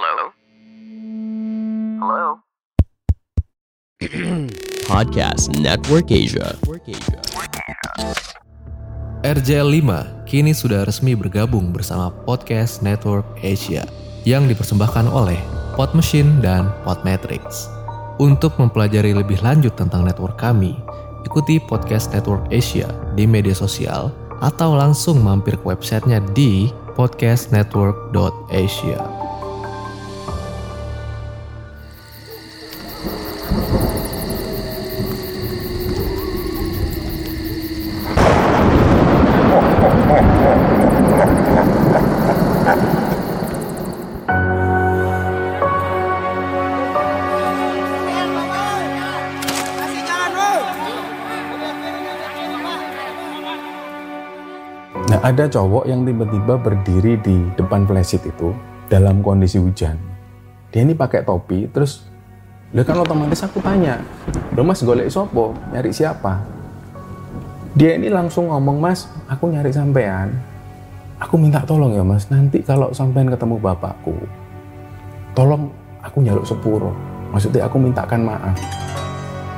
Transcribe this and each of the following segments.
Hello? Hello? Podcast Network Asia. RJL 5 kini sudah resmi bergabung bersama Podcast Network Asia yang dipersembahkan oleh Pod Machine dan Podmetrics. Untuk mempelajari lebih lanjut tentang network kami, ikuti Podcast Network Asia di media sosial atau langsung mampir ke websitenya di podcastnetwork.asia. ada cowok yang tiba-tiba berdiri di depan flysheet itu dalam kondisi hujan. Dia ini pakai topi, terus Lah kan otomatis aku tanya, "Lo Mas golek sopo? Nyari siapa?" Dia ini langsung ngomong, "Mas, aku nyari sampean. Aku minta tolong ya, Mas. Nanti kalau sampean ketemu bapakku, tolong aku nyaluk sepuro. Maksudnya aku mintakan maaf."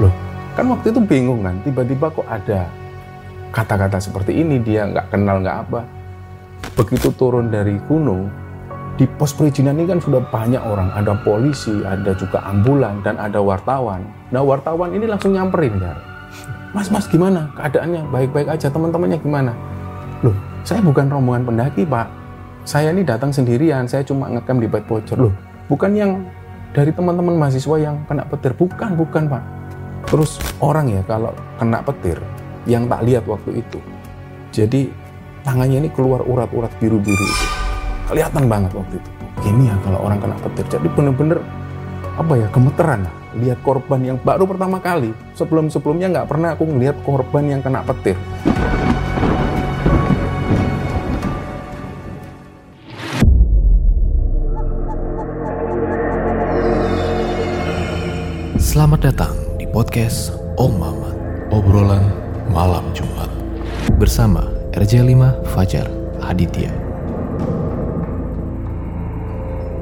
Loh, kan waktu itu bingung kan, tiba-tiba kok ada kata-kata seperti ini dia nggak kenal nggak apa. Begitu turun dari gunung di pos perizinan ini kan sudah banyak orang. Ada polisi ada juga ambulan dan ada wartawan. Nah wartawan ini langsung nyamperin ya mas mas gimana? Keadaannya baik-baik aja teman-temannya gimana? Loh saya bukan rombongan pendaki pak. Saya ini datang sendirian saya cuma ngecamp di Bait Bocor. Loh bukan yang dari teman-teman mahasiswa yang kena petir? Bukan bukan pak. Terus orang ya kalau kena petir yang tak lihat waktu itu. Jadi tangannya ini keluar urat-urat biru-biru itu. Kelihatan banget waktu itu. Gini ya kalau orang kena petir. Jadi bener-bener apa ya gemeteran. Lihat korban yang baru pertama kali. Sebelum-sebelumnya nggak pernah aku ngelihat korban yang kena petir. Selamat datang di podcast Om Mamat, obrolan malam Jumat. Bersama RJ5 Fajar Aditya.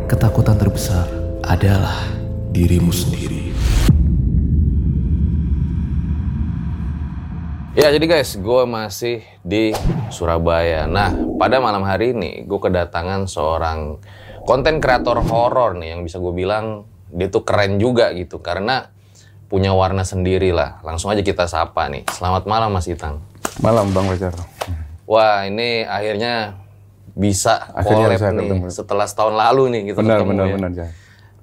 Ketakutan terbesar adalah dirimu sendiri. Ya jadi guys, gue masih di Surabaya. Nah, pada malam hari ini gue kedatangan seorang konten kreator horor nih yang bisa gue bilang dia tuh keren juga gitu karena punya warna sendiri lah. Langsung aja kita sapa nih. Selamat malam Mas Itang. Malam Bang Fajar. Wah ini akhirnya bisa Akhirnya collab nih ketemu. setelah setahun lalu nih kita Benar, ketemu benar, ya. benar. Jar.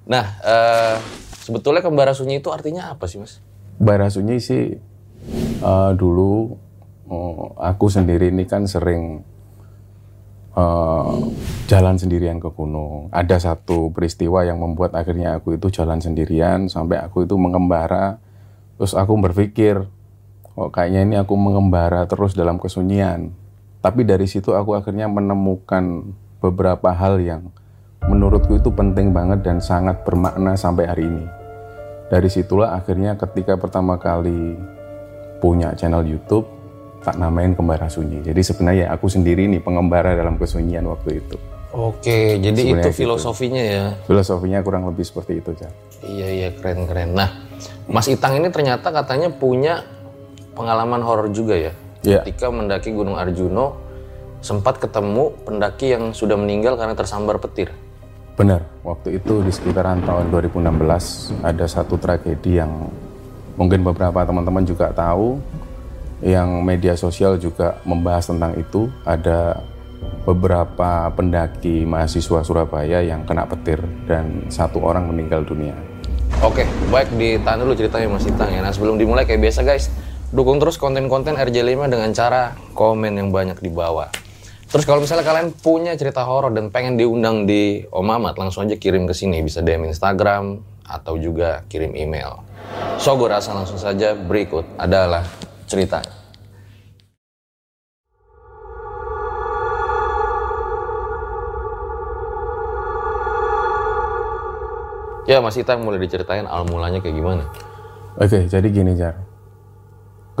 Nah, eh, sebetulnya kembara sunyi itu artinya apa sih Mas? Bara Sunyi sih eh, dulu oh, aku sendiri ini kan sering eh, jalan sendirian ke gunung. Ada satu peristiwa yang membuat akhirnya aku itu jalan sendirian sampai aku itu mengembara. Terus aku berpikir, oh kayaknya ini aku mengembara terus dalam kesunyian. Tapi dari situ aku akhirnya menemukan beberapa hal yang menurutku itu penting banget dan sangat bermakna sampai hari ini dari situlah akhirnya ketika pertama kali punya channel YouTube tak namain Kembara Sunyi. Jadi sebenarnya aku sendiri nih pengembara dalam kesunyian waktu itu. Oke, jadi Sebenarnya itu gitu. filosofinya ya. Filosofinya kurang lebih seperti itu, Jar. Iya iya keren keren. Nah, Mas Itang ini ternyata katanya punya pengalaman horor juga ya. Iya. Ketika mendaki Gunung Arjuno sempat ketemu pendaki yang sudah meninggal karena tersambar petir. Benar, waktu itu di sekitaran tahun 2016 ada satu tragedi yang mungkin beberapa teman-teman juga tahu yang media sosial juga membahas tentang itu. Ada beberapa pendaki mahasiswa Surabaya yang kena petir dan satu orang meninggal dunia. Oke, baik ditahan dulu ceritanya Mas Itang ya. Nah sebelum dimulai kayak biasa guys, dukung terus konten-konten RJ5 dengan cara komen yang banyak di bawah. Terus kalau misalnya kalian punya cerita horor dan pengen diundang di Om Mamat, langsung aja kirim ke sini. Bisa DM Instagram atau juga kirim email. So, gue rasa langsung saja berikut adalah ceritanya. Ya, Mas Itang mulai diceritain awal mulanya kayak gimana? Oke, jadi gini Jar.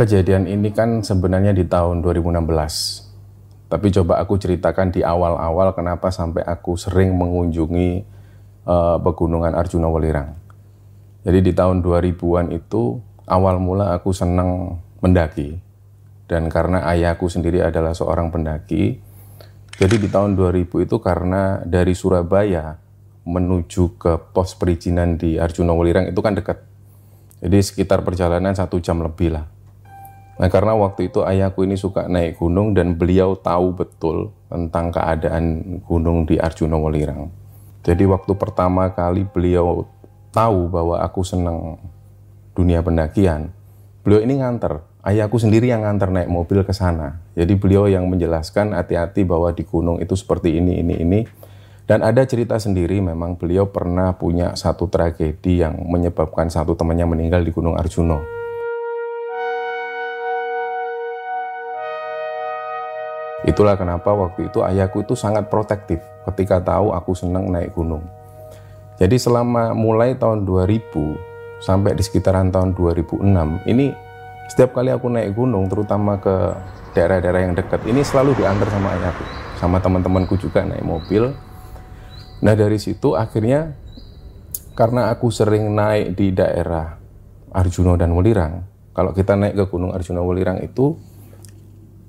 Kejadian ini kan sebenarnya di tahun 2016. Tapi coba aku ceritakan di awal-awal kenapa sampai aku sering mengunjungi eh, pegunungan Arjuna Welirang. Jadi di tahun 2000-an itu awal mula aku senang mendaki. Dan karena ayahku sendiri adalah seorang pendaki, jadi di tahun 2000 itu karena dari Surabaya menuju ke pos perizinan di Arjuna Welirang itu kan dekat. Jadi sekitar perjalanan satu jam lebih lah. Nah karena waktu itu ayahku ini suka naik gunung dan beliau tahu betul tentang keadaan gunung di Arjuna Welirang. Jadi waktu pertama kali beliau tahu bahwa aku senang dunia pendakian, beliau ini nganter. Ayahku sendiri yang nganter naik mobil ke sana. Jadi beliau yang menjelaskan hati-hati bahwa di gunung itu seperti ini, ini, ini. Dan ada cerita sendiri memang beliau pernah punya satu tragedi yang menyebabkan satu temannya meninggal di Gunung Arjuna. Itulah kenapa waktu itu ayahku itu sangat protektif ketika tahu aku senang naik gunung. Jadi selama mulai tahun 2000 sampai di sekitaran tahun 2006 ini setiap kali aku naik gunung terutama ke daerah-daerah yang dekat ini selalu diantar sama ayahku sama teman-temanku juga naik mobil. Nah dari situ akhirnya karena aku sering naik di daerah Arjuna dan Welirang, kalau kita naik ke Gunung Arjuna Welirang itu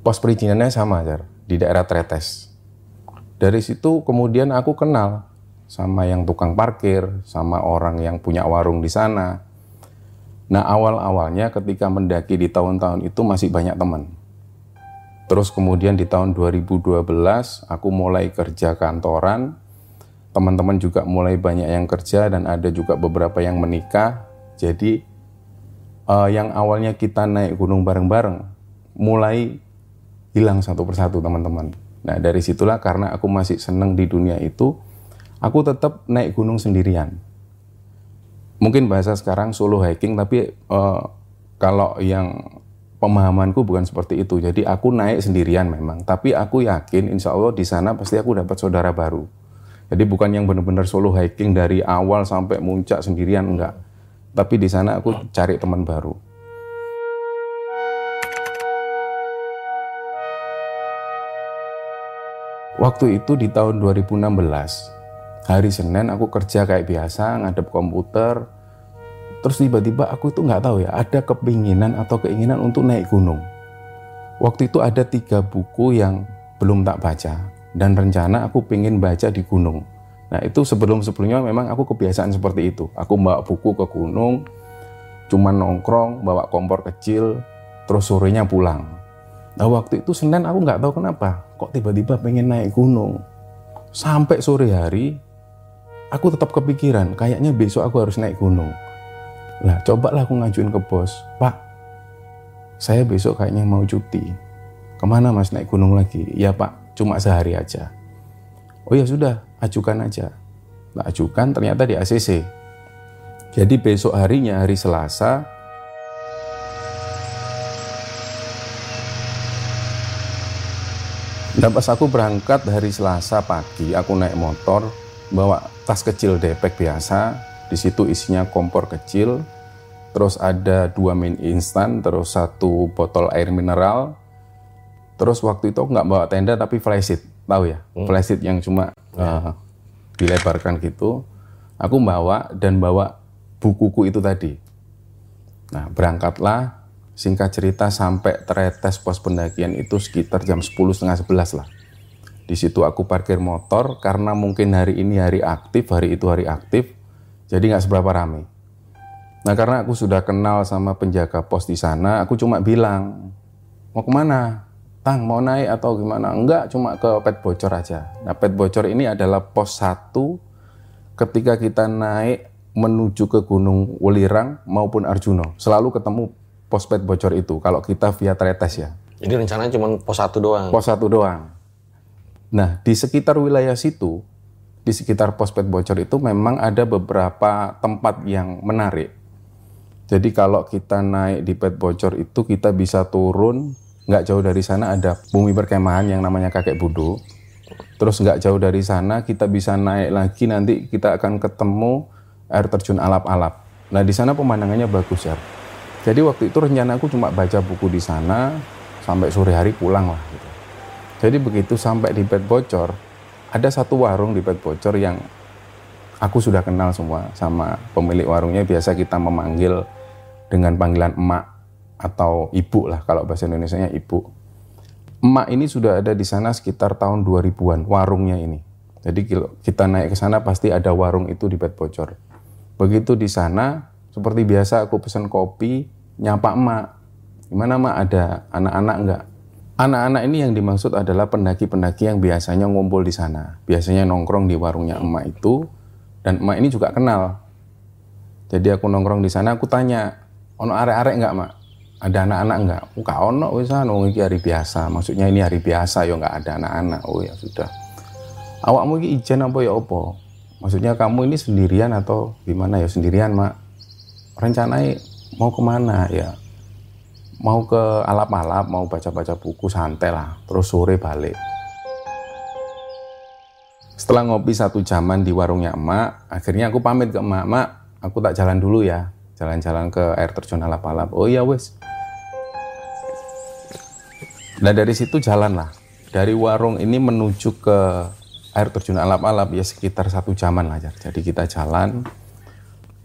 pos perizinannya sama Jar, di daerah Tretes. Dari situ kemudian aku kenal sama yang tukang parkir, sama orang yang punya warung di sana. Nah awal-awalnya ketika mendaki di tahun-tahun itu masih banyak teman. Terus kemudian di tahun 2012 aku mulai kerja kantoran, teman-teman juga mulai banyak yang kerja dan ada juga beberapa yang menikah. Jadi uh, yang awalnya kita naik gunung bareng-bareng mulai hilang satu persatu teman-teman. Nah dari situlah karena aku masih seneng di dunia itu, aku tetap naik gunung sendirian. Mungkin bahasa sekarang solo hiking, tapi uh, kalau yang pemahamanku bukan seperti itu. Jadi aku naik sendirian memang, tapi aku yakin insya Allah di sana pasti aku dapat saudara baru. Jadi bukan yang benar-benar solo hiking dari awal sampai muncak sendirian enggak. Tapi di sana aku cari teman baru. Waktu itu di tahun 2016, hari Senin aku kerja kayak biasa, ngadep komputer, terus tiba-tiba aku itu nggak tahu ya, ada kepinginan atau keinginan untuk naik gunung. Waktu itu ada tiga buku yang belum tak baca, dan rencana aku pengen baca di gunung. Nah itu sebelum-sebelumnya memang aku kebiasaan seperti itu. Aku bawa buku ke gunung, cuman nongkrong, bawa kompor kecil, terus sorenya pulang. Nah waktu itu Senin aku nggak tahu kenapa, kok tiba-tiba pengen naik gunung. Sampai sore hari, aku tetap kepikiran, kayaknya besok aku harus naik gunung. Lah cobalah aku ngajuin ke bos, Pak, saya besok kayaknya mau cuti. Ke mana mas naik gunung lagi? Ya pak, cuma sehari aja. Oh ya sudah, ajukan aja. Nah, ajukan ternyata di ACC. Jadi besok harinya, hari Selasa, Dan pas aku berangkat hari Selasa pagi, aku naik motor, bawa tas kecil depek biasa, di situ isinya kompor kecil, terus ada dua min instan, terus satu botol air mineral, terus waktu itu nggak bawa tenda tapi flysheet, tahu ya, hmm. flysheet yang cuma uh, dilebarkan gitu, aku bawa dan bawa bukuku itu tadi. Nah berangkatlah Singkat cerita sampai teretes pos pendakian itu sekitar jam 10 setengah 11 lah. Di situ aku parkir motor karena mungkin hari ini hari aktif, hari itu hari aktif, jadi nggak seberapa rame. Nah karena aku sudah kenal sama penjaga pos di sana, aku cuma bilang, mau ke mana? Tang, mau naik atau gimana? Enggak, cuma ke pet bocor aja. Nah pet bocor ini adalah pos satu ketika kita naik menuju ke Gunung Welirang maupun Arjuna. Selalu ketemu pospet bocor itu kalau kita via tretes ya. Jadi rencananya cuma pos satu doang. Pos satu doang. Nah, di sekitar wilayah situ, di sekitar pospet bocor itu memang ada beberapa tempat yang menarik. Jadi kalau kita naik di pet bocor itu kita bisa turun, nggak jauh dari sana ada bumi perkemahan yang namanya kakek budo. Terus nggak jauh dari sana kita bisa naik lagi nanti kita akan ketemu air terjun alap-alap. Nah di sana pemandangannya bagus ya. Jadi waktu itu rencana aku cuma baca buku di sana sampai sore hari pulang lah. Gitu. Jadi begitu sampai di bed bocor, ada satu warung di bed bocor yang aku sudah kenal semua sama pemilik warungnya. Biasa kita memanggil dengan panggilan emak atau ibu lah kalau bahasa Indonesia-nya ibu. Emak ini sudah ada di sana sekitar tahun 2000-an warungnya ini. Jadi kita naik ke sana pasti ada warung itu di bed bocor. Begitu di sana seperti biasa aku pesan kopi, nyapa emak. Gimana emak ada anak-anak enggak? Anak-anak ini yang dimaksud adalah pendaki-pendaki yang biasanya ngumpul di sana. Biasanya nongkrong di warungnya emak itu dan emak ini juga kenal. Jadi aku nongkrong di sana, aku tanya, ono arek-arek enggak mak? Ada anak-anak enggak? Enggak ono wis anu iki hari biasa. Maksudnya ini hari biasa ya enggak ada anak-anak. Oh ya sudah. Awakmu iki ijen apa ya apa? Maksudnya kamu ini sendirian atau gimana ya sendirian mak? Rencananya mau ke mana ya? Mau ke alap-alap, mau baca-baca buku santai lah. Terus sore balik. Setelah ngopi satu jaman di warungnya emak, akhirnya aku pamit ke emak, emak, aku tak jalan dulu ya, jalan-jalan ke air terjun alap-alap. Oh iya wes. Nah dari situ jalan lah. Dari warung ini menuju ke air terjun alap-alap ya sekitar satu jaman lah. Jadi kita jalan,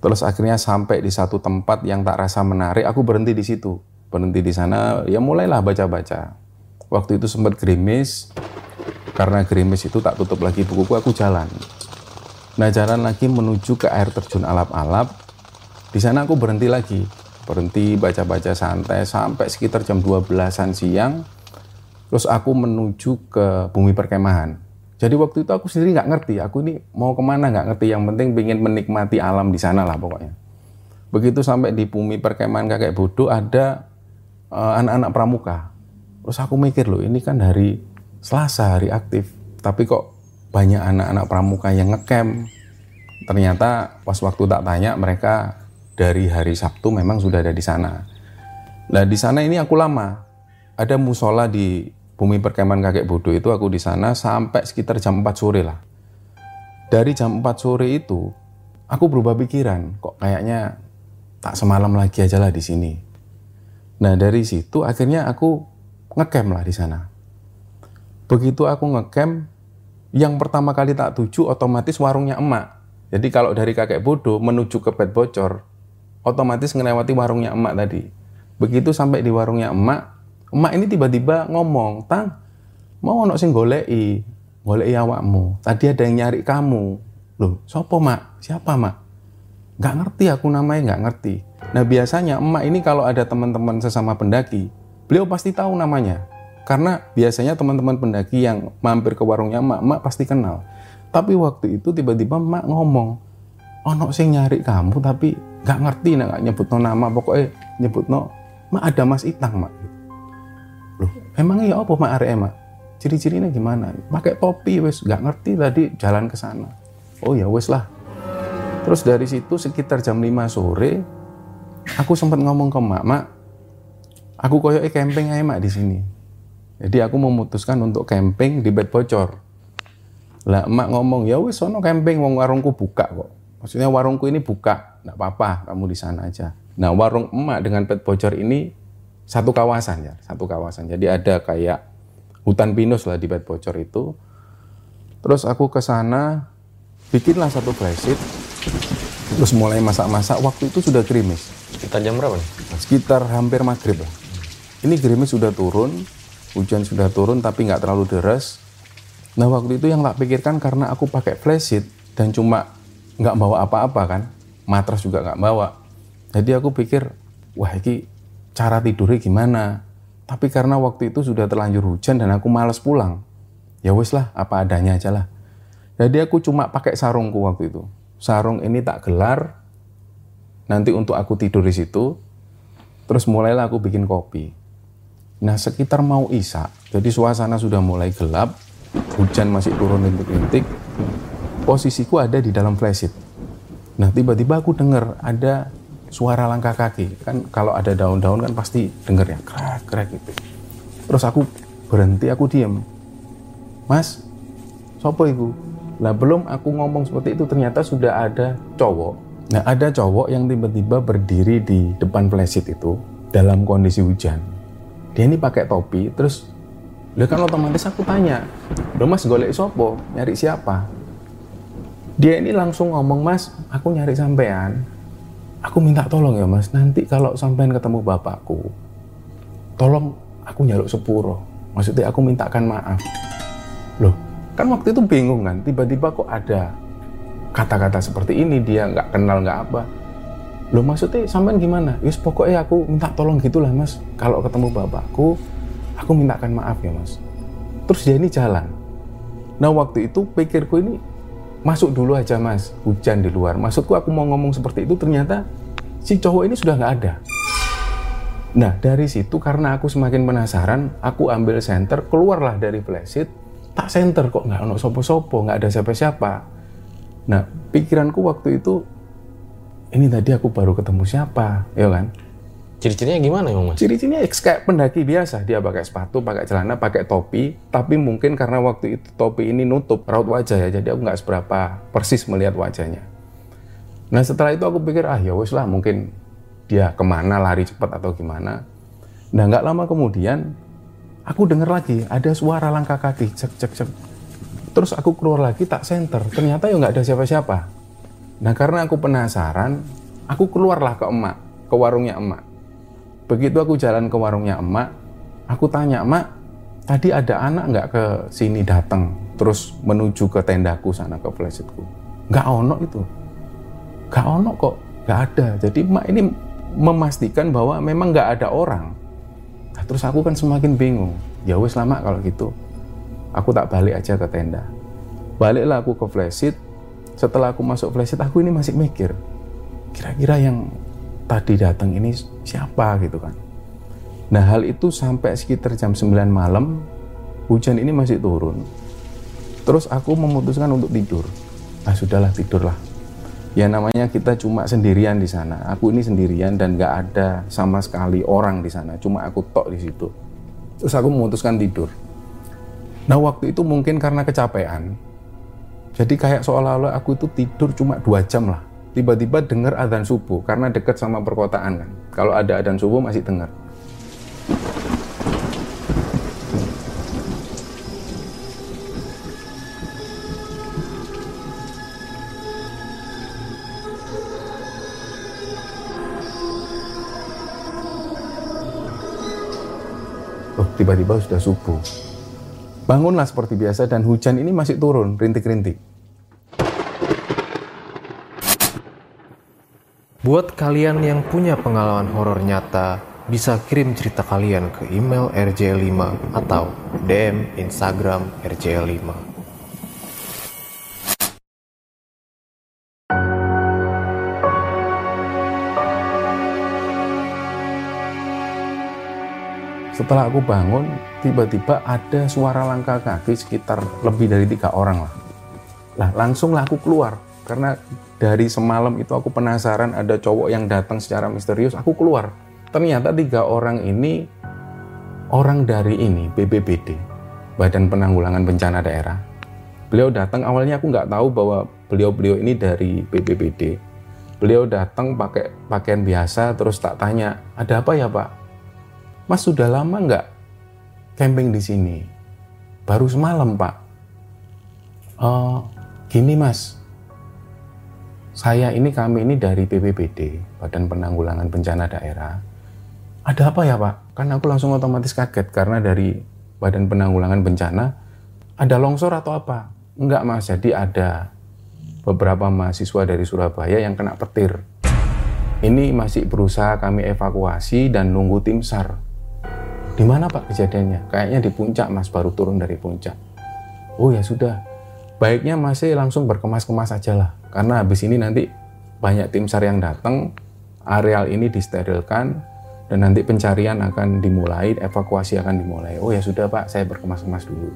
terus akhirnya sampai di satu tempat yang tak rasa menarik, aku berhenti di situ. Berhenti di sana, ya mulailah baca-baca. Waktu itu sempat gerimis, karena gerimis itu tak tutup lagi bukuku, aku jalan. Nah jalan lagi menuju ke air terjun alap-alap, di sana aku berhenti lagi. Berhenti baca-baca santai sampai sekitar jam 12-an siang, terus aku menuju ke bumi perkemahan. Jadi waktu itu aku sendiri nggak ngerti, aku ini mau ke mana nggak ngerti. Yang penting pengen menikmati alam di sana lah pokoknya. Begitu sampai di bumi perkemahan kakek bodoh ada uh, anak-anak pramuka. Terus aku mikir loh, ini kan hari Selasa, hari aktif. Tapi kok banyak anak-anak pramuka yang ngecamp. Ternyata pas waktu tak tanya mereka dari hari Sabtu memang sudah ada di sana. Nah di sana ini aku lama. Ada musola di bumi perkemahan kakek bodoh itu aku di sana sampai sekitar jam 4 sore lah. Dari jam 4 sore itu aku berubah pikiran, kok kayaknya tak semalam lagi aja lah di sini. Nah dari situ akhirnya aku ngecamp lah di sana. Begitu aku ngecamp, yang pertama kali tak tuju otomatis warungnya emak. Jadi kalau dari kakek bodoh menuju ke bed bocor, otomatis ngelewati warungnya emak tadi. Begitu sampai di warungnya emak, emak ini tiba-tiba ngomong, "Tang, mau ono sing goleki, goleki awakmu. Tadi ada yang nyari kamu." Loh, sopo mak? Siapa mak? Nggak ngerti aku namanya, nggak ngerti. Nah biasanya emak ini kalau ada teman-teman sesama pendaki, beliau pasti tahu namanya. Karena biasanya teman-teman pendaki yang mampir ke warungnya emak, emak pasti kenal. Tapi waktu itu tiba-tiba emak ngomong, ono sing nyari kamu tapi nggak ngerti nggak nyebut no nama pokoknya nyebut no mak ada mas itang mak loh emangnya ya apa mak arek mak ciri-cirinya gimana pakai topi wes nggak ngerti tadi jalan ke sana oh ya wes lah terus dari situ sekitar jam 5 sore aku sempat ngomong ke mak mak aku koyo camping aja mak di sini. Jadi aku memutuskan untuk camping di bed bocor. Lah emak ngomong ya wes sono camping wong warungku buka kok. Maksudnya warungku ini buka nggak apa-apa kamu di sana aja. Nah warung emak dengan pet bocor ini satu kawasan ya satu kawasan. Jadi ada kayak hutan pinus lah di pet bocor itu. Terus aku ke sana bikinlah satu flysheet terus mulai masak-masak waktu itu sudah gerimis. Kita jam berapa nih? sekitar hampir maghrib lah. Ini gerimis sudah turun hujan sudah turun tapi nggak terlalu deras. Nah waktu itu yang tak pikirkan karena aku pakai flysheet dan cuma nggak bawa apa-apa kan. Matras juga nggak bawa. Jadi aku pikir wah ini cara tidurnya gimana? Tapi karena waktu itu sudah terlanjur hujan dan aku males pulang ya wes lah apa adanya aja lah. Jadi aku cuma pakai sarungku waktu itu sarung ini tak gelar nanti untuk aku tidur di situ terus mulailah aku bikin kopi nah sekitar mau isak jadi suasana sudah mulai gelap hujan masih turun rintik-rintik posisiku ada di dalam flysheet. Nah tiba-tiba aku dengar ada suara langkah kaki. Kan kalau ada daun-daun kan pasti denger ya krek krek gitu. Terus aku berhenti, aku diem. Mas, sopo itu? Nah belum aku ngomong seperti itu ternyata sudah ada cowok. Nah ada cowok yang tiba-tiba berdiri di depan flysheet itu dalam kondisi hujan. Dia ini pakai topi, terus Lah kan otomatis aku tanya, Udah mas golek sopo, nyari siapa? Dia ini langsung ngomong, Mas, aku nyari sampean. Aku minta tolong ya Mas, nanti kalau sampean ketemu bapakku, tolong aku nyaluk sepuro. Maksudnya aku mintakan maaf. Loh, kan waktu itu bingung kan, tiba-tiba kok ada kata-kata seperti ini, dia nggak kenal nggak apa. Loh maksudnya sampean gimana? Yus pokoknya aku minta tolong gitulah mas. Kalau ketemu bapakku, aku mintakan maaf ya mas. Terus dia ini jalan. Nah waktu itu pikirku ini masuk dulu aja mas, hujan di luar. Maksudku aku mau ngomong seperti itu ternyata si cowok ini sudah nggak ada. Nah dari situ karena aku semakin penasaran, aku ambil senter, keluarlah dari flashit, tak senter kok nggak ono sopo-sopo, nggak ada siapa-siapa. Nah pikiranku waktu itu ini tadi aku baru ketemu siapa, ya kan? Ciri-cirinya gimana emang mas? Ciri-cirinya kayak pendaki biasa, dia pakai sepatu, pakai celana, pakai topi, tapi mungkin karena waktu itu topi ini nutup raut wajah ya, jadi aku nggak seberapa persis melihat wajahnya. Nah setelah itu aku pikir ah ya wes lah mungkin dia ke mana lari cepat atau gimana. Nah nggak lama kemudian aku dengar lagi ada suara langkah kaki cek cek cek. Terus aku keluar lagi tak center, ternyata ya nggak ada siapa-siapa. Nah karena aku penasaran, aku keluarlah ke emak, ke warungnya emak. Begitu aku jalan ke warungnya emak, aku tanya emak, tadi ada anak nggak ke sini datang, terus menuju ke tendaku sana ke flashitku. Nggak ono itu, nggak ono kok, nggak ada. Jadi emak ini memastikan bahwa memang nggak ada orang. Nah, terus aku kan semakin bingung. Ya wes lama kalau gitu, aku tak balik aja ke tenda. Baliklah aku ke flashit. Setelah aku masuk flashit, aku ini masih mikir, kira-kira yang tadi datang ini siapa gitu kan. Nah hal itu sampai sekitar jam 9 malam, hujan ini masih turun. Terus aku memutuskan untuk tidur. Ah sudahlah tidurlah. Ya namanya kita cuma sendirian di sana. Aku ini sendirian dan gak ada sama sekali orang di sana. Cuma aku tok di situ. Terus aku memutuskan tidur. Nah waktu itu mungkin karena kecapean. Jadi kayak seolah-olah aku itu tidur cuma dua jam lah tiba-tiba dengar adzan subuh karena dekat sama perkotaan kan. Kalau ada adzan subuh masih dengar. Tiba-tiba sudah subuh. Bangunlah seperti biasa dan hujan ini masih turun, rintik-rintik. Buat kalian yang punya pengalaman horor nyata, bisa kirim cerita kalian ke email rj5 atau DM Instagram rj5. Setelah aku bangun, tiba-tiba ada suara langkah kaki sekitar lebih dari tiga orang lah. Lah langsunglah aku keluar karena dari semalam itu aku penasaran ada cowok yang datang secara misterius. Aku keluar. Ternyata tiga orang ini orang dari ini BBBD, Badan Penanggulangan Bencana Daerah. Beliau datang awalnya aku nggak tahu bahwa beliau-beliau ini dari BBBD. Beliau datang pakai pakaian biasa terus tak tanya ada apa ya Pak? Mas sudah lama nggak camping di sini? Baru semalam Pak. Oh, gini Mas, saya ini kami ini dari BPBD, Badan Penanggulangan Bencana Daerah. Ada apa ya Pak? Kan aku langsung otomatis kaget karena dari Badan Penanggulangan Bencana ada longsor atau apa? Enggak Mas, jadi ada beberapa mahasiswa dari Surabaya yang kena petir. Ini masih berusaha kami evakuasi dan nunggu tim SAR. Di mana Pak kejadiannya? Kayaknya di puncak Mas, baru turun dari puncak. Oh ya sudah, baiknya masih langsung berkemas-kemas aja lah. Karena habis ini nanti banyak tim SAR yang datang, areal ini disterilkan, dan nanti pencarian akan dimulai, evakuasi akan dimulai. Oh ya sudah Pak, saya berkemas-kemas dulu.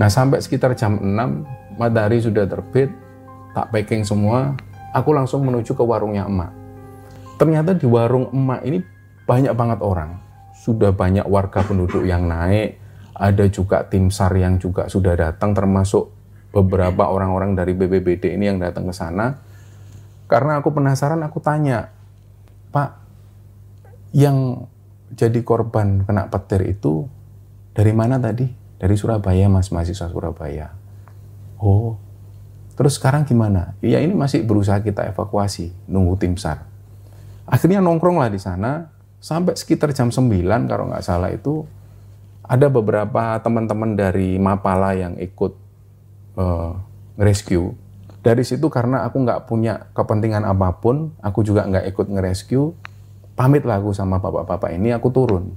Nah sampai sekitar jam 6, matahari sudah terbit, tak packing semua, aku langsung menuju ke warungnya emak. Ternyata di warung emak ini banyak banget orang sudah banyak warga penduduk yang naik, ada juga tim SAR yang juga sudah datang termasuk beberapa orang-orang dari BBBD ini yang datang ke sana. Karena aku penasaran, aku tanya, Pak, yang jadi korban kena petir itu dari mana tadi? Dari Surabaya, Mas, mahasiswa Surabaya. Oh, Terus sekarang gimana? Ya ini masih berusaha kita evakuasi, nunggu tim SAR. Akhirnya nongkrong lah di sana, sampai sekitar jam 9 kalau nggak salah itu, ada beberapa teman-teman dari Mapala yang ikut uh, rescue. Dari situ karena aku nggak punya kepentingan apa pun, aku juga nggak ikut nge-rescue, pamit lah aku sama bapak-bapak ini, aku turun.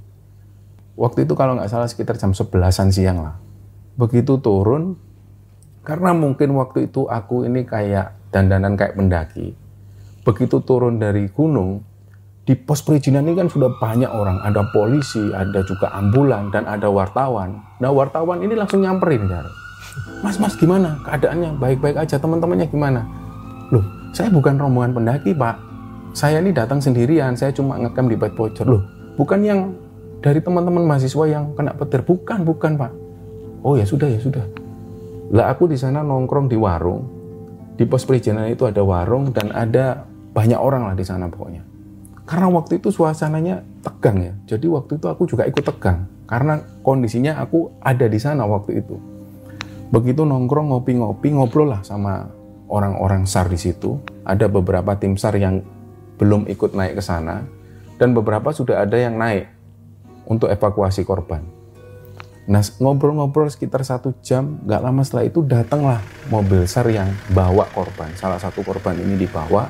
Waktu itu kalau nggak salah sekitar jam 11-an siang lah. Begitu turun, karena mungkin waktu itu aku ini kayak dandanan kayak pendaki. Begitu turun dari gunung, di pos perizinan ini kan sudah banyak orang. Ada polisi, ada juga ambulan, dan ada wartawan. Nah wartawan ini langsung nyamperin. Ya. Mas, mas gimana keadaannya? Baik-baik aja, teman-temannya gimana? Loh, saya bukan rombongan pendaki, Pak. Saya ini datang sendirian, saya cuma ngecamp di Bait Pocer. Loh, bukan yang dari teman-teman mahasiswa yang kena petir. Bukan, bukan, Pak. Oh ya sudah, ya sudah. Lah aku di sana nongkrong di warung. Di pos perizinan itu ada warung dan ada banyak orang lah di sana pokoknya. Karena waktu itu suasananya tegang ya. Jadi waktu itu aku juga ikut tegang karena kondisinya aku ada di sana waktu itu. Begitu nongkrong ngopi-ngopi ngobrol lah sama orang-orang SAR di situ. Ada beberapa tim SAR yang belum ikut naik ke sana dan beberapa sudah ada yang naik untuk evakuasi korban. Nah ngobrol-ngobrol sekitar satu jam, nggak lama setelah itu datanglah mobil SAR yang bawa korban. Salah satu korban ini dibawa.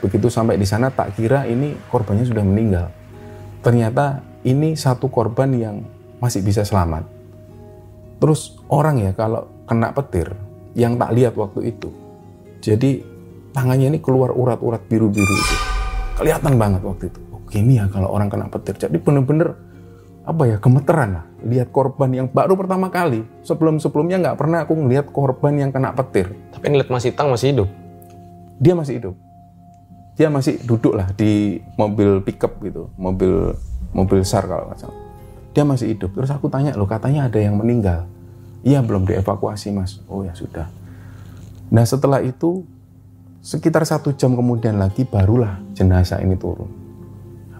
Begitu sampai di sana tak kira ini korbannya sudah meninggal. Ternyata ini satu korban yang masih bisa selamat. Terus orang ya kalau kena petir yang tak lihat waktu itu. Jadi tangannya ini keluar urat-urat biru-biru itu. Kelihatan banget waktu itu. Oh gini ya kalau orang kena petir. Jadi bener-bener apa ya gemeteran lah lihat korban yang baru pertama kali sebelum sebelumnya nggak pernah aku ngelihat korban yang kena petir tapi ngeliat Mas Itang masih hidup dia masih hidup dia masih duduk lah di mobil pickup gitu mobil mobil sar kalau nggak salah. Dia masih hidup. Terus aku tanya loh katanya ada yang meninggal. Iya belum dievakuasi mas. Oh ya sudah. Nah setelah itu sekitar satu jam kemudian lagi barulah jenazah ini turun.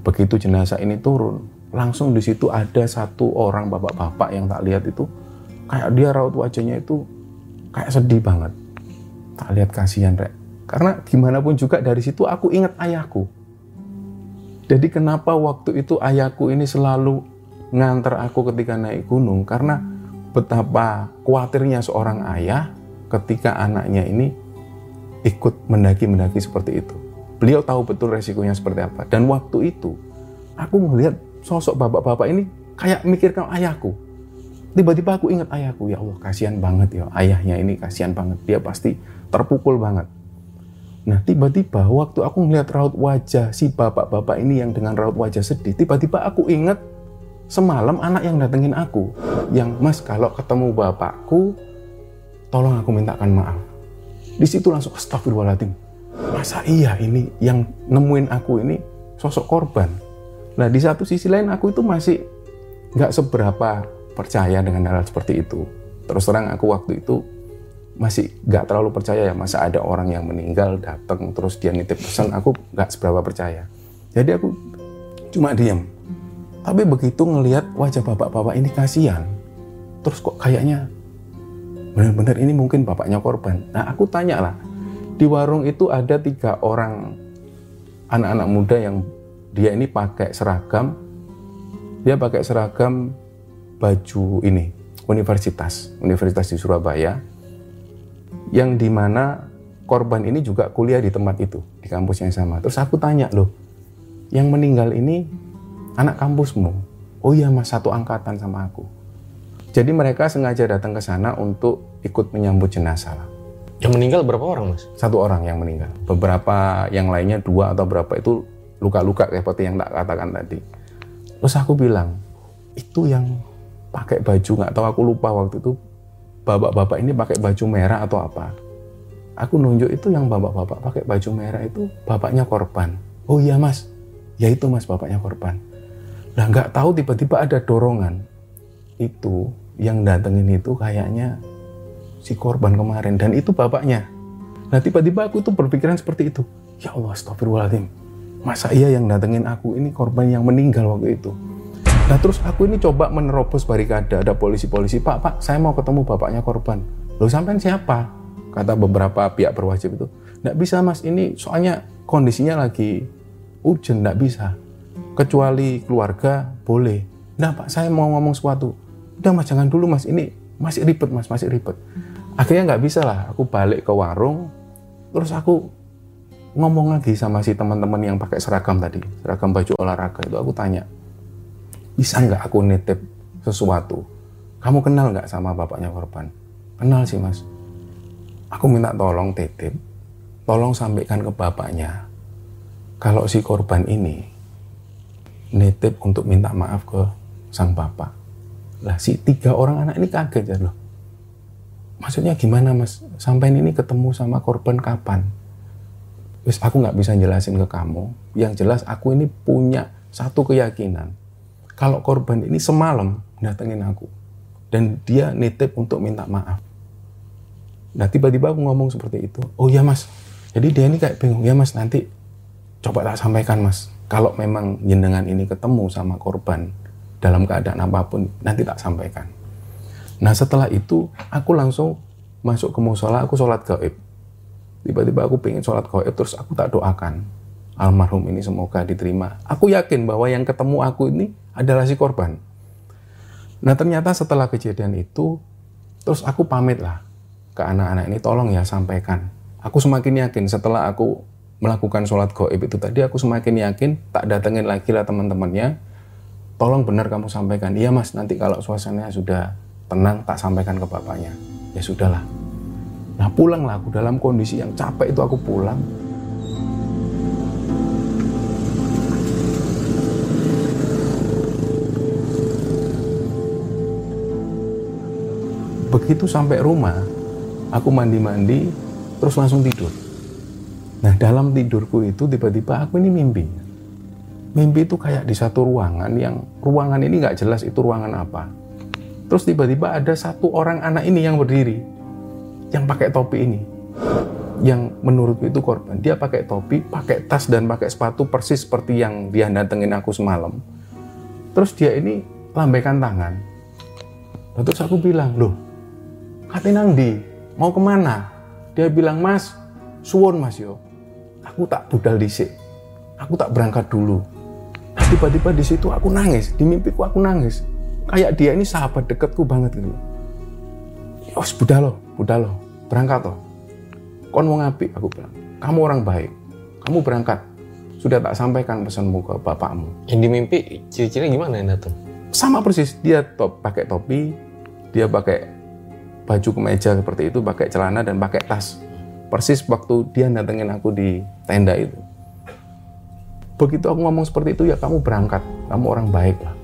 Begitu jenazah ini turun langsung di situ ada satu orang bapak-bapak yang tak lihat itu kayak dia raut wajahnya itu kayak sedih banget. Tak lihat kasihan rek karena gimana pun juga dari situ aku ingat ayahku jadi kenapa waktu itu ayahku ini selalu nganter aku ketika naik gunung karena betapa khawatirnya seorang ayah ketika anaknya ini ikut mendaki-mendaki seperti itu. Beliau tahu betul resikonya seperti apa. Dan waktu itu aku melihat sosok bapak-bapak ini kayak mikirkan ayahku. Tiba-tiba aku ingat ayahku, ya Allah kasihan banget ya ayahnya ini kasihan banget. Dia pasti terpukul banget. Nah tiba-tiba waktu aku ngeliat raut wajah si bapak-bapak ini yang dengan raut wajah sedih, tiba-tiba aku ingat semalam anak yang datengin aku. Yang mas kalau ketemu bapakku, tolong aku mintakan maaf. Di situ langsung astagfirullahaladzim. Masa iya ini yang nemuin aku ini sosok korban? Nah di satu sisi lain aku itu masih nggak seberapa percaya dengan hal, hal seperti itu. Terus terang aku waktu itu masih nggak terlalu percaya ya masa ada orang yang meninggal datang terus dia nitip pesan aku nggak seberapa percaya. Jadi aku cuma diam. Tapi begitu ngelihat wajah bapak-bapak ini kasihan, terus kok kayaknya benar-benar ini mungkin bapaknya korban. Nah aku tanya lah, di warung itu ada tiga orang anak-anak muda yang dia ini pakai seragam dia pakai seragam baju ini universitas universitas di Surabaya yang di mana korban ini juga kuliah di tempat itu di kampus yang sama terus aku tanya loh yang meninggal ini anak kampusmu oh iya mas satu angkatan sama aku jadi mereka sengaja datang ke sana untuk ikut menyambut jenazah lah yang meninggal berapa orang mas? Satu orang yang meninggal. Beberapa yang lainnya dua atau berapa itu luka-luka kayak seperti yang tak katakan tadi. Terus aku bilang, itu yang pakai baju nggak tahu aku lupa waktu itu bapak-bapak ini pakai baju merah atau apa. Aku nunjuk itu yang bapak-bapak pakai baju merah itu bapaknya korban. Oh iya mas, ya itu mas bapaknya korban. Nah nggak tahu tiba-tiba ada dorongan itu yang datengin itu kayaknya si korban kemarin dan itu bapaknya. Nah tiba-tiba aku tuh berpikiran seperti itu. Ya Allah, astagfirullahaladzim masa iya yang datengin aku ini korban yang meninggal waktu itu nah terus aku ini coba menerobos barikade. Ada polisi-polisi pak pak saya mau ketemu bapaknya korban. Lo sampean siapa? Kata beberapa pihak berwajib itu, nggak bisa mas, ini soalnya kondisinya lagi hujan, nggak bisa. Kecuali keluarga boleh. Nah pak, saya mau ngomong sesuatu. Udah mas, jangan dulu mas, ini masih ribet mas, masih ribet. Akhirnya nggak bisa lah, aku balik ke warung, terus aku ngomong lagi sama si teman-teman yang pakai seragam tadi, seragam baju olahraga itu. Aku tanya, bisa nggak aku nitip sesuatu? Kamu kenal nggak sama bapaknya korban? Kenal sih mas. Aku minta tolong titip, tolong sampaikan ke bapaknya. Kalau si korban ini nitip untuk minta maaf ke sang bapak. Lah si tiga orang anak ini kaget ya loh. Maksudnya gimana mas? Sampai ini ketemu sama korban kapan? Wis aku nggak bisa jelasin ke kamu. Yang jelas aku ini punya satu keyakinan. Kalau korban ini semalam datengin aku. Dan dia nitip untuk minta maaf. Nah tiba-tiba aku ngomong seperti itu. Oh ya mas. Jadi dia ini kayak bingung. Ya mas nanti coba tak sampaikan mas. Kalau memang jenengan ini ketemu sama korban dalam keadaan apa pun, nanti tak sampaikan. Nah setelah itu aku langsung masuk ke musola, aku sholat gaib. Tiba-tiba aku pengen sholat gaib, terus aku tak doakan. Almarhum ini semoga diterima. Aku yakin bahwa yang ketemu aku ini adalah si korban. Nah ternyata setelah kejadian itu, terus aku pamit lah ke anak-anak ini, tolong ya sampaikan. Aku semakin yakin setelah aku melakukan sholat gaib itu tadi, aku semakin yakin tak datengin lagi lah teman-temannya. Tolong benar kamu sampaikan. Iya mas, nanti kalau suasananya sudah tenang tak sampaikan ke bapaknya ya sudahlah nah pulanglah aku dalam kondisi yang capek itu aku pulang begitu sampai rumah aku mandi-mandi terus langsung tidur nah dalam tidurku itu tiba-tiba aku ini mimpi mimpi itu kayak di satu ruangan yang ruangan ini nggak jelas itu ruangan apa Terus tiba-tiba ada satu orang anak ini yang berdiri, yang pakai topi ini, yang menurutku itu korban. Dia pakai topi, pakai tas dan pakai sepatu persis seperti yang dia datengin aku semalam. Terus dia ini lambaikan tangan. Lalu terus aku bilang, loh, katinang di, mau ke mana? Dia bilang, mas, suwon mas yo, aku tak budal disik, aku tak berangkat dulu. Tiba-tiba di situ aku nangis, di mimpiku aku nangis kayak dia ini sahabat deketku banget gitu Yos, budah lo, budah lo, berangkat lo. Kon mau ngapi, aku bilang. Kamu orang baik, kamu berangkat. Sudah tak sampaikan pesanmu ke bapakmu. Yang di mimpi, ciri-cirinya gimana yang datang? Sama persis, dia top, pakai topi, dia pakai baju kemeja seperti itu, pakai celana dan pakai tas. Persis waktu dia datengin aku di tenda itu. Begitu aku ngomong seperti itu, ya kamu berangkat, kamu orang baik lah.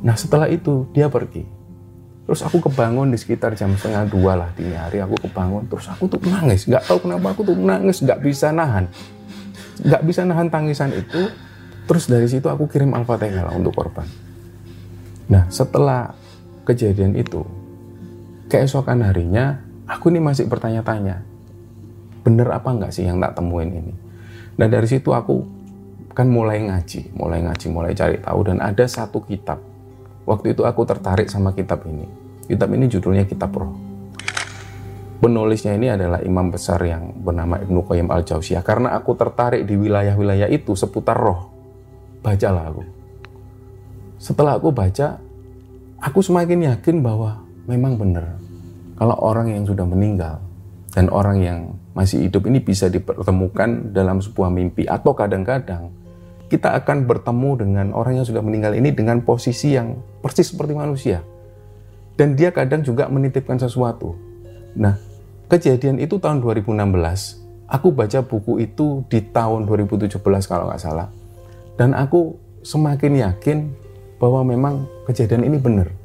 Nah setelah itu dia pergi. Terus aku kebangun di sekitar jam setengah dua lah dini hari aku kebangun terus aku tuh nangis nggak tahu kenapa aku tuh nangis nggak bisa nahan nggak bisa nahan tangisan itu terus dari situ aku kirim al-fatihah untuk korban nah setelah kejadian itu keesokan harinya aku ini masih bertanya-tanya bener apa nggak sih yang tak temuin ini nah dari situ aku kan mulai ngaji mulai ngaji mulai cari tahu dan ada satu kitab Waktu itu aku tertarik sama kitab ini. Kitab ini judulnya Kitab Roh. Penulisnya ini adalah imam besar yang bernama Ibnu Qayyim al-Jauziyah. Karena aku tertarik di wilayah-wilayah itu seputar roh. Bacalah aku. Setelah aku baca, aku semakin yakin bahwa memang benar. Kalau orang yang sudah meninggal dan orang yang masih hidup ini bisa dipertemukan dalam sebuah mimpi atau kadang-kadang kita akan bertemu dengan orang yang sudah meninggal ini dengan posisi yang persis seperti manusia. Dan dia kadang juga menitipkan sesuatu. Nah, kejadian itu tahun 2016. Aku baca buku itu di tahun 2017 kalau nggak salah. Dan aku semakin yakin bahwa memang kejadian ini benar.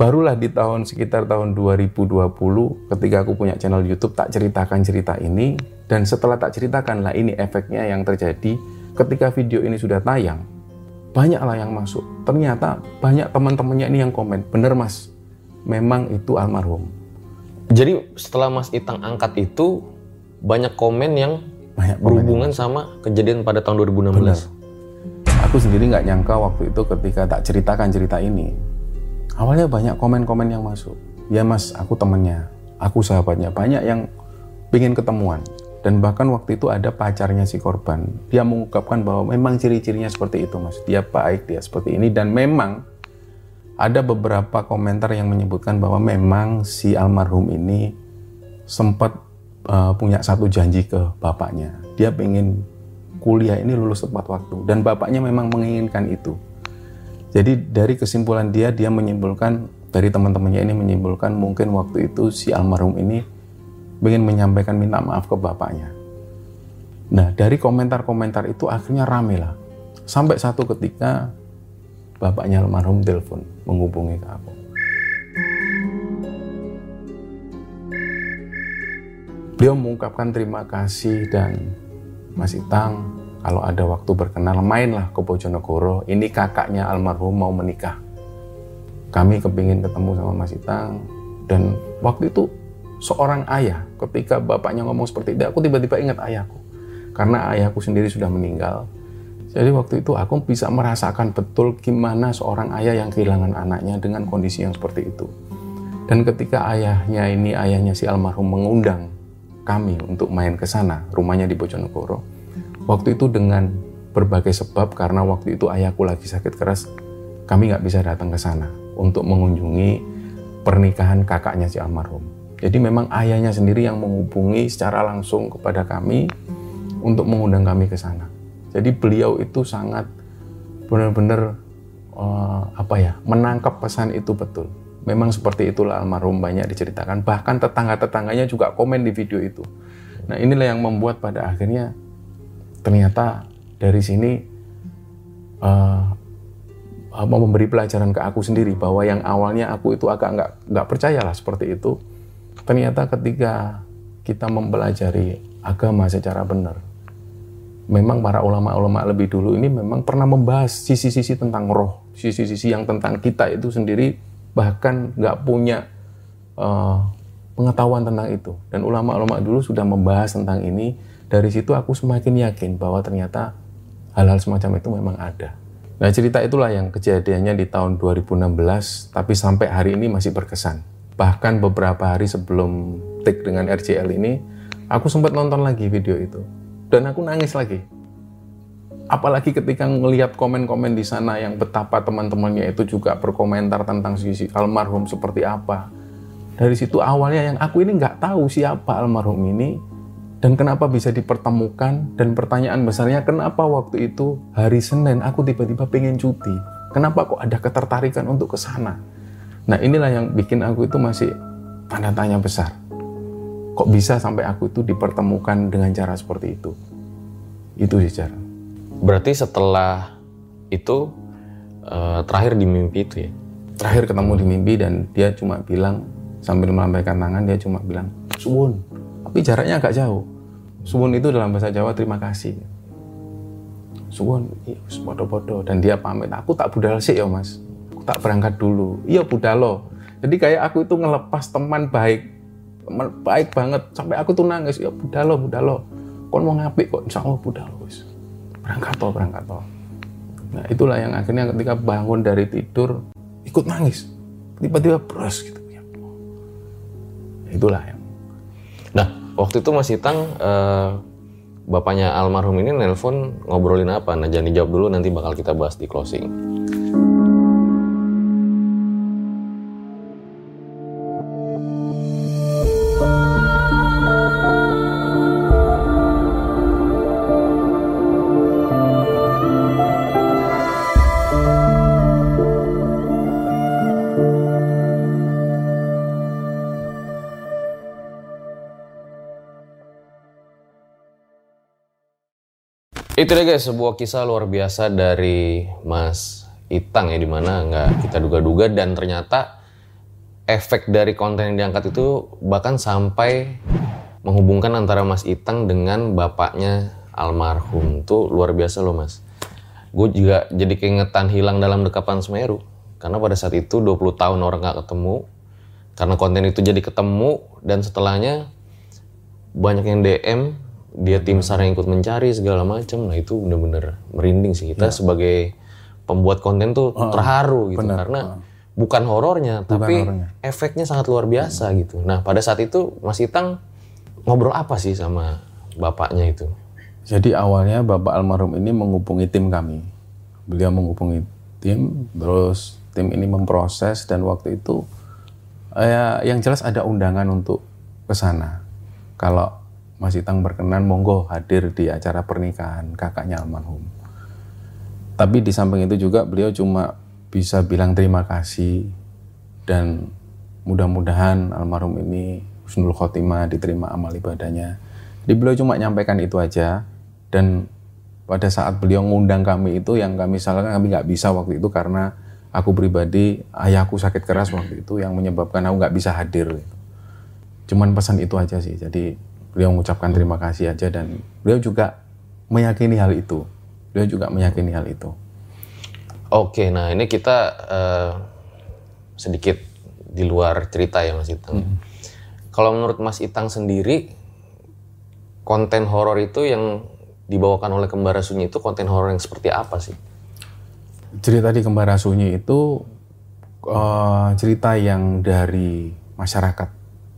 Barulah di tahun sekitar tahun 2020 ketika aku punya channel YouTube tak ceritakan cerita ini dan setelah tak ceritakan lah ini efeknya yang terjadi ketika video ini sudah tayang, banyaklah yang masuk. Ternyata banyak teman-temannya ini yang komen, bener mas, memang itu almarhum. Jadi setelah Mas Itang angkat itu banyak komen yang Banyak komen berhubungan sama kejadian pada tahun 2016. Bener. Aku sendiri nggak nyangka waktu itu ketika tak ceritakan cerita ini. Awalnya banyak komen-komen yang masuk. Ya mas, aku temennya. aku sahabatnya. Banyak yang ingin ketemuan. Dan bahkan waktu itu ada pacarnya si korban. Dia mengungkapkan bahwa memang ciri-cirinya seperti itu mas. Dia baik dia seperti ini. Dan memang ada beberapa komentar yang menyebutkan bahwa memang si almarhum ini sempat uh, punya satu janji ke bapaknya. Dia ingin kuliah ini lulus tepat waktu. Dan bapaknya memang menginginkan itu jadi dari kesimpulan dia dia menyimpulkan dari teman-temannya ini menyimpulkan mungkin waktu itu si almarhum ini ingin menyampaikan minta maaf ke bapaknya. Nah, dari komentar-komentar itu akhirnya rame lah. Sampai satu ketika bapaknya almarhum telepon menghubungi ke aku. Beliau mengungkapkan terima kasih dan Mas Itang kalau ada waktu berkenal mainlah ke Bojonegoro. Ini kakaknya almarhum mau menikah. Kami kepingin ketemu sama Mas Itang. Dan waktu itu seorang ayah ketika bapaknya ngomong seperti itu aku tiba-tiba ingat ayahku. Karena ayahku sendiri sudah meninggal. Jadi waktu itu aku bisa merasakan betul gimana seorang ayah yang kehilangan anaknya dengan kondisi yang seperti itu. Dan ketika ayahnya ini ayahnya si almarhum mengundang kami untuk main ke sana rumahnya di Bojonegoro waktu itu dengan berbagai sebab karena waktu itu ayahku lagi sakit keras kami nggak bisa datang ke sana untuk mengunjungi pernikahan kakaknya si almarhum. Jadi memang ayahnya sendiri yang menghubungi secara langsung kepada kami untuk mengundang kami ke sana. Jadi beliau itu sangat benar-benar uh, apa ya menangkap pesan itu betul. Memang seperti itulah almarhum banyak diceritakan. Bahkan tetangga-tetangganya juga komen di video itu. Nah inilah yang membuat pada akhirnya ternyata dari sini uh, mau memberi pelajaran ke aku sendiri bahwa yang awalnya aku itu agak nggak nggak percaya lah seperti itu ternyata ketika kita mempelajari agama secara benar memang para ulama-ulama lebih dulu ini memang pernah membahas sisi-sisi tentang roh sisi-sisi yang tentang kita itu sendiri bahkan nggak punya uh, pengetahuan tentang itu. Dan ulama-ulama dulu sudah membahas tentang ini dari situ aku semakin yakin bahwa ternyata hal-hal semacam itu memang ada Nah cerita itulah yang kejadiannya di tahun 2016, tapi sampai hari ini masih berkesan. Bahkan beberapa hari sebelum take dengan RCL ini, aku sempat nonton lagi video itu. Dan aku nangis lagi. Apalagi ketika melihat komen-komen di sana yang betapa teman-temannya itu juga berkomentar tentang sisi almarhum seperti apa. Dari situ awalnya yang aku ini nggak tahu siapa almarhum ini, dan kenapa bisa dipertemukan? Dan pertanyaan besarnya kenapa waktu itu hari Senin aku tiba-tiba pengen cuti? Kenapa kok ada ketertarikan untuk ke sana? Nah inilah yang bikin aku itu masih tanda tanya besar. Kok bisa sampai aku itu dipertemukan dengan cara seperti itu? Itu sih cara berarti setelah itu uh, terakhir di mimpi itu ya? Terakhir ketemu di mimpi dan dia cuma bilang sambil melambaikan tangan dia cuma bilang suwun tapi jaraknya agak jauh. Suwun itu dalam bahasa Jawa terima kasih. Suwun, iya, podo-podo. Dan dia pamit, aku tak budal sih ya mas. Aku tak berangkat dulu. Iya budalo. Jadi kayak aku itu ngelepas teman baik. Teman baik banget. Sampai aku tuh nangis. Iya budalo, budalo. Kon mau ngapik kok, insya Allah budalo. Berangkat toh, berangkat toh. Nah itulah yang akhirnya ketika bangun dari tidur, ikut nangis. Tiba-tiba bros gitu. Itulah yang waktu itu Mas Itang uh, bapaknya almarhum ini nelpon ngobrolin apa? Nah jangan dijawab dulu nanti bakal kita bahas di closing. Itu deh guys, sebuah kisah luar biasa dari Mas Itang ya, di mana nggak kita duga-duga dan ternyata efek dari konten yang diangkat itu bahkan sampai menghubungkan antara Mas Itang dengan bapaknya almarhum. Itu luar biasa loh mas. Gue juga jadi keingetan hilang dalam dekapan Semeru. Karena pada saat itu 20 tahun orang nggak ketemu. Karena konten itu jadi ketemu dan setelahnya banyak yang DM dia tim SAR yang ikut mencari segala macam nah itu bener-bener merinding sih kita ya. sebagai pembuat konten tuh uh, terharu gitu bener. karena uh. bukan horornya, Bukan tapi horornya. efeknya sangat luar biasa gitu. Nah, pada saat itu Mas Itang ngobrol apa sih sama bapaknya itu? Jadi awalnya Bapak almarhum ini menghubungi tim kami. Beliau menghubungi tim, terus tim ini memproses dan waktu itu eh, yang jelas ada undangan untuk ke sana. Kalau Mas Itang berkenan, monggo hadir di acara pernikahan kakaknya almarhum. Tapi di samping itu juga beliau cuma bisa bilang terima kasih dan mudah-mudahan almarhum ini husnul khotimah diterima amal ibadahnya. Jadi beliau cuma nyampaikan itu aja dan pada saat beliau ngundang kami itu yang kami salahkan kami nggak bisa waktu itu karena aku pribadi ayahku sakit keras waktu itu yang menyebabkan aku nggak bisa hadir. gitu. Cuman pesan itu aja sih. Jadi beliau mengucapkan terima kasih aja dan beliau juga meyakini hal itu. Beliau juga meyakini hal itu. Oke, nah ini kita eh, sedikit di luar cerita ya Mas Itang. Kalau menurut Mas Itang sendiri, konten horor itu yang dibawakan oleh Kembara Sunyi itu konten horor yang seperti apa sih? cerita di Kembara Sunyi itu eh, cerita yang dari masyarakat,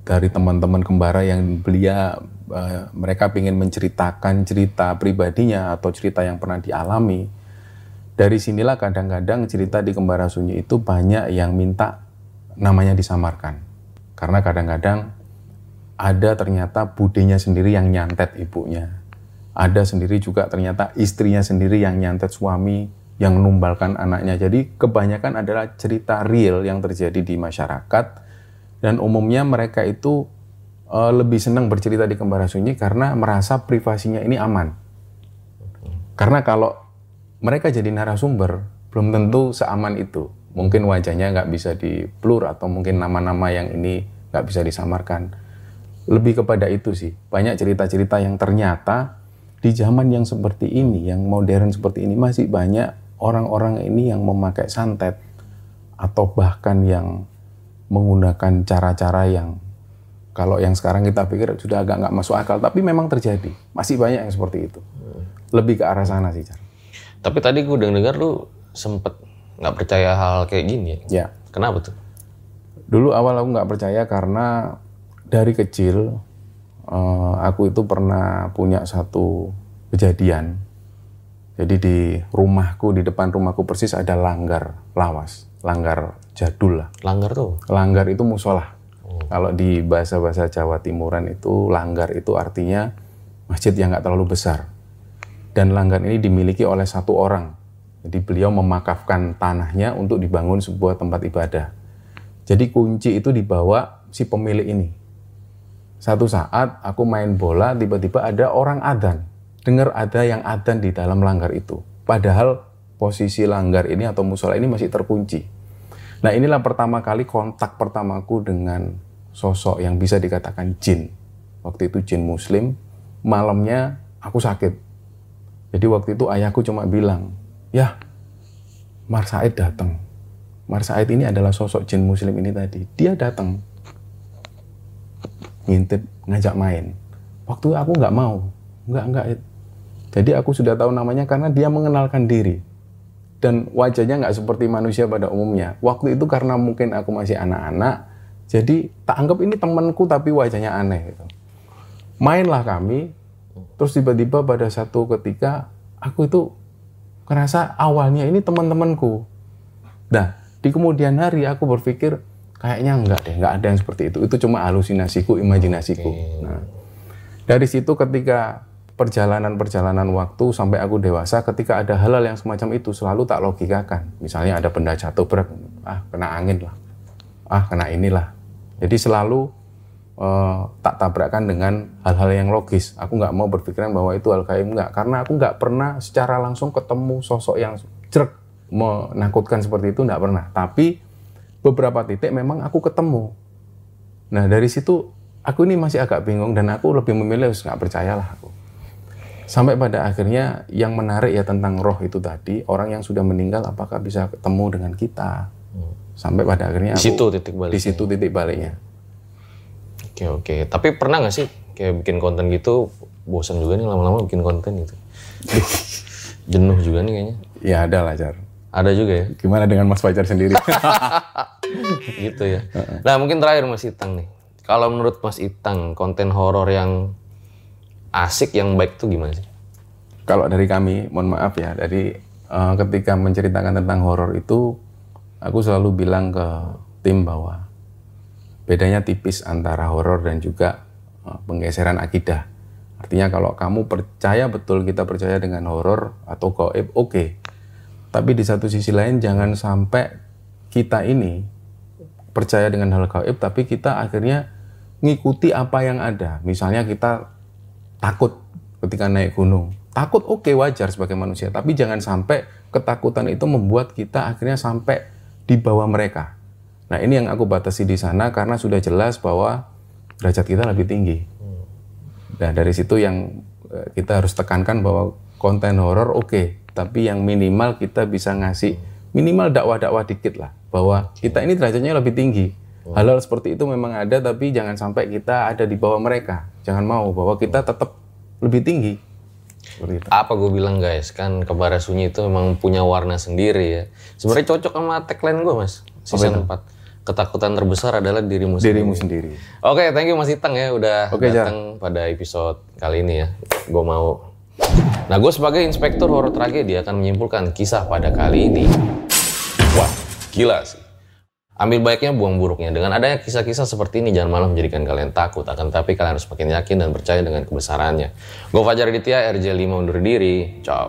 dari teman-teman kembara yang belia eh, mereka ingin menceritakan cerita pribadinya atau cerita yang pernah dialami. Dari sinilah kadang-kadang cerita di Kembara Sunyi itu banyak yang minta namanya disamarkan. Karena kadang-kadang ada ternyata budenya sendiri yang nyantet ibunya. Ada sendiri juga ternyata istrinya sendiri yang nyantet suami yang numbalkan anaknya. Jadi kebanyakan adalah cerita real yang terjadi di masyarakat dan umumnya mereka itu eh, lebih senang bercerita di Kembara Sunyi karena merasa privasinya ini aman. Karena kalau mereka jadi narasumber belum tentu seaman itu. Mungkin wajahnya nggak bisa di blur atau mungkin nama-nama yang ini nggak bisa disamarkan. Lebih kepada itu sih. Banyak cerita-cerita yang ternyata di zaman yang seperti ini, yang modern seperti ini masih banyak orang-orang ini yang memakai santet atau bahkan yang menggunakan cara-cara yang kalau yang sekarang kita pikir sudah agak nggak masuk akal, tapi memang terjadi. Masih banyak yang seperti itu. Lebih ke arah sana sih, Car. Tapi tadi gue dengar lu sempet nggak percaya hal kayak gini ya? Ya. Kenapa tuh? Dulu awal aku nggak percaya karena dari kecil eh, aku itu pernah punya satu kejadian. Jadi di rumahku, di depan rumahku persis ada langgar lawas, langgar jadul lah. Langgar tuh? Langgar itu musola. Kalau di bahasa-bahasa Jawa Timuran itu langgar itu artinya masjid yang nggak terlalu besar. Dan langgar ini dimiliki oleh satu orang. Jadi beliau memakafkan tanahnya untuk dibangun sebuah tempat ibadah. Jadi kunci itu dibawa si pemilik ini. Satu saat aku main bola, tiba-tiba ada orang adan. Dengar ada yang adan di dalam langgar itu. Padahal posisi langgar ini atau musola ini masih terkunci. Nah inilah pertama kali kontak pertamaku dengan sosok yang bisa dikatakan jin. Waktu itu jin muslim, malamnya aku sakit. Jadi waktu itu ayahku cuma bilang, ya Mar Said datang. Mar Said ini adalah sosok jin muslim ini tadi. Dia datang, ngintip, ngajak main. Waktu aku nggak mau, nggak nggak. Jadi aku sudah tahu namanya karena dia mengenalkan diri dan wajahnya nggak seperti manusia pada umumnya. Waktu itu karena mungkin aku masih anak-anak, jadi tak anggap ini temanku tapi wajahnya aneh. Gitu. Mainlah kami, terus tiba-tiba pada satu ketika aku itu ngerasa awalnya ini teman-temanku. Nah, di kemudian hari aku berpikir kayaknya enggak deh, enggak ada yang seperti itu. Itu cuma halusinasiku, imajinasiku. Nah, dari situ ketika perjalanan-perjalanan waktu sampai aku dewasa, ketika ada hal-hal yang semacam itu selalu tak logikakan. Misalnya ada benda jatuh berat, ah kena angin lah, ah kena inilah. Jadi selalu eh, tak tabrakan dengan hal-hal yang logis. Aku nggak mau berpikiran bahwa itu hal gaib nggak, karena aku nggak pernah secara langsung ketemu sosok yang jerk menakutkan seperti itu nggak pernah. Tapi beberapa titik memang aku ketemu. Nah dari situ aku ini masih agak bingung dan aku lebih memilih nggak percayalah. Sampai pada akhirnya yang menarik ya tentang roh itu tadi orang yang sudah meninggal apakah bisa ketemu dengan kita? Sampai pada akhirnya Di aku- situ titik balik. di situ titik baliknya. Oke oke. Tapi pernah nggak sih kayak bikin konten gitu bosan juga nih lama-lama bikin konten gitu. Jenuh juga nih kayaknya. Ya ada lah Jar. Ada juga ya. Gimana dengan Mas Fajar sendiri? gitu ya. Nah mungkin terakhir Mas Itang nih. Kalau menurut Mas Itang konten horor yang asik yang baik tuh gimana sih? Kalau dari kami, mohon maaf ya, dari eh, ketika menceritakan tentang horor itu, aku selalu bilang ke tim bahwa bedanya tipis antara horor dan juga eh, penggeseran akidah. Artinya kalau kamu percaya betul kita percaya dengan horor atau gaib, oke. Tapi di satu sisi lain jangan sampai kita ini percaya dengan hal gaib, tapi kita akhirnya ngikuti apa yang ada. Misalnya kita takut ketika naik gunung. Takut oke wajar sebagai manusia, tapi jangan sampai ketakutan itu membuat kita akhirnya sampai di bawah mereka. Nah ini yang aku batasi di sana karena sudah jelas bahwa derajat kita lebih tinggi. Nah dari situ yang eh, kita harus tekankan bahwa konten horor oke, tapi yang minimal kita bisa ngasih minimal dakwah-dakwah dikit lah bahwa kita ini derajatnya lebih tinggi. Hal-hal seperti itu memang ada, tapi jangan sampai kita ada di bawah mereka. Jangan mau bahwa kita tetap lebih tinggi. Seperti itu. Apa gue bilang guys, kan kebara sunyi itu memang punya warna sendiri ya. Sebenarnya cocok sama tagline gue mas, season 4. Ketakutan terbesar adalah dirimu sendiri. Dirimu sendiri. Oke, thank you Mas Itang ya udah Oke, Jar. datang pada episode kali ini ya. Gue mau. Nah, gue sebagai inspektur horor tragedi akan menyimpulkan kisah pada kali ini. Wah, gila sih. Ambil baiknya, buang buruknya. Dengan adanya kisah-kisah seperti ini, jangan malah menjadikan kalian takut. Akan tapi kalian harus makin yakin dan percaya dengan kebesarannya. Gue Fajar Aditya, RJ5 undur diri. Ciao.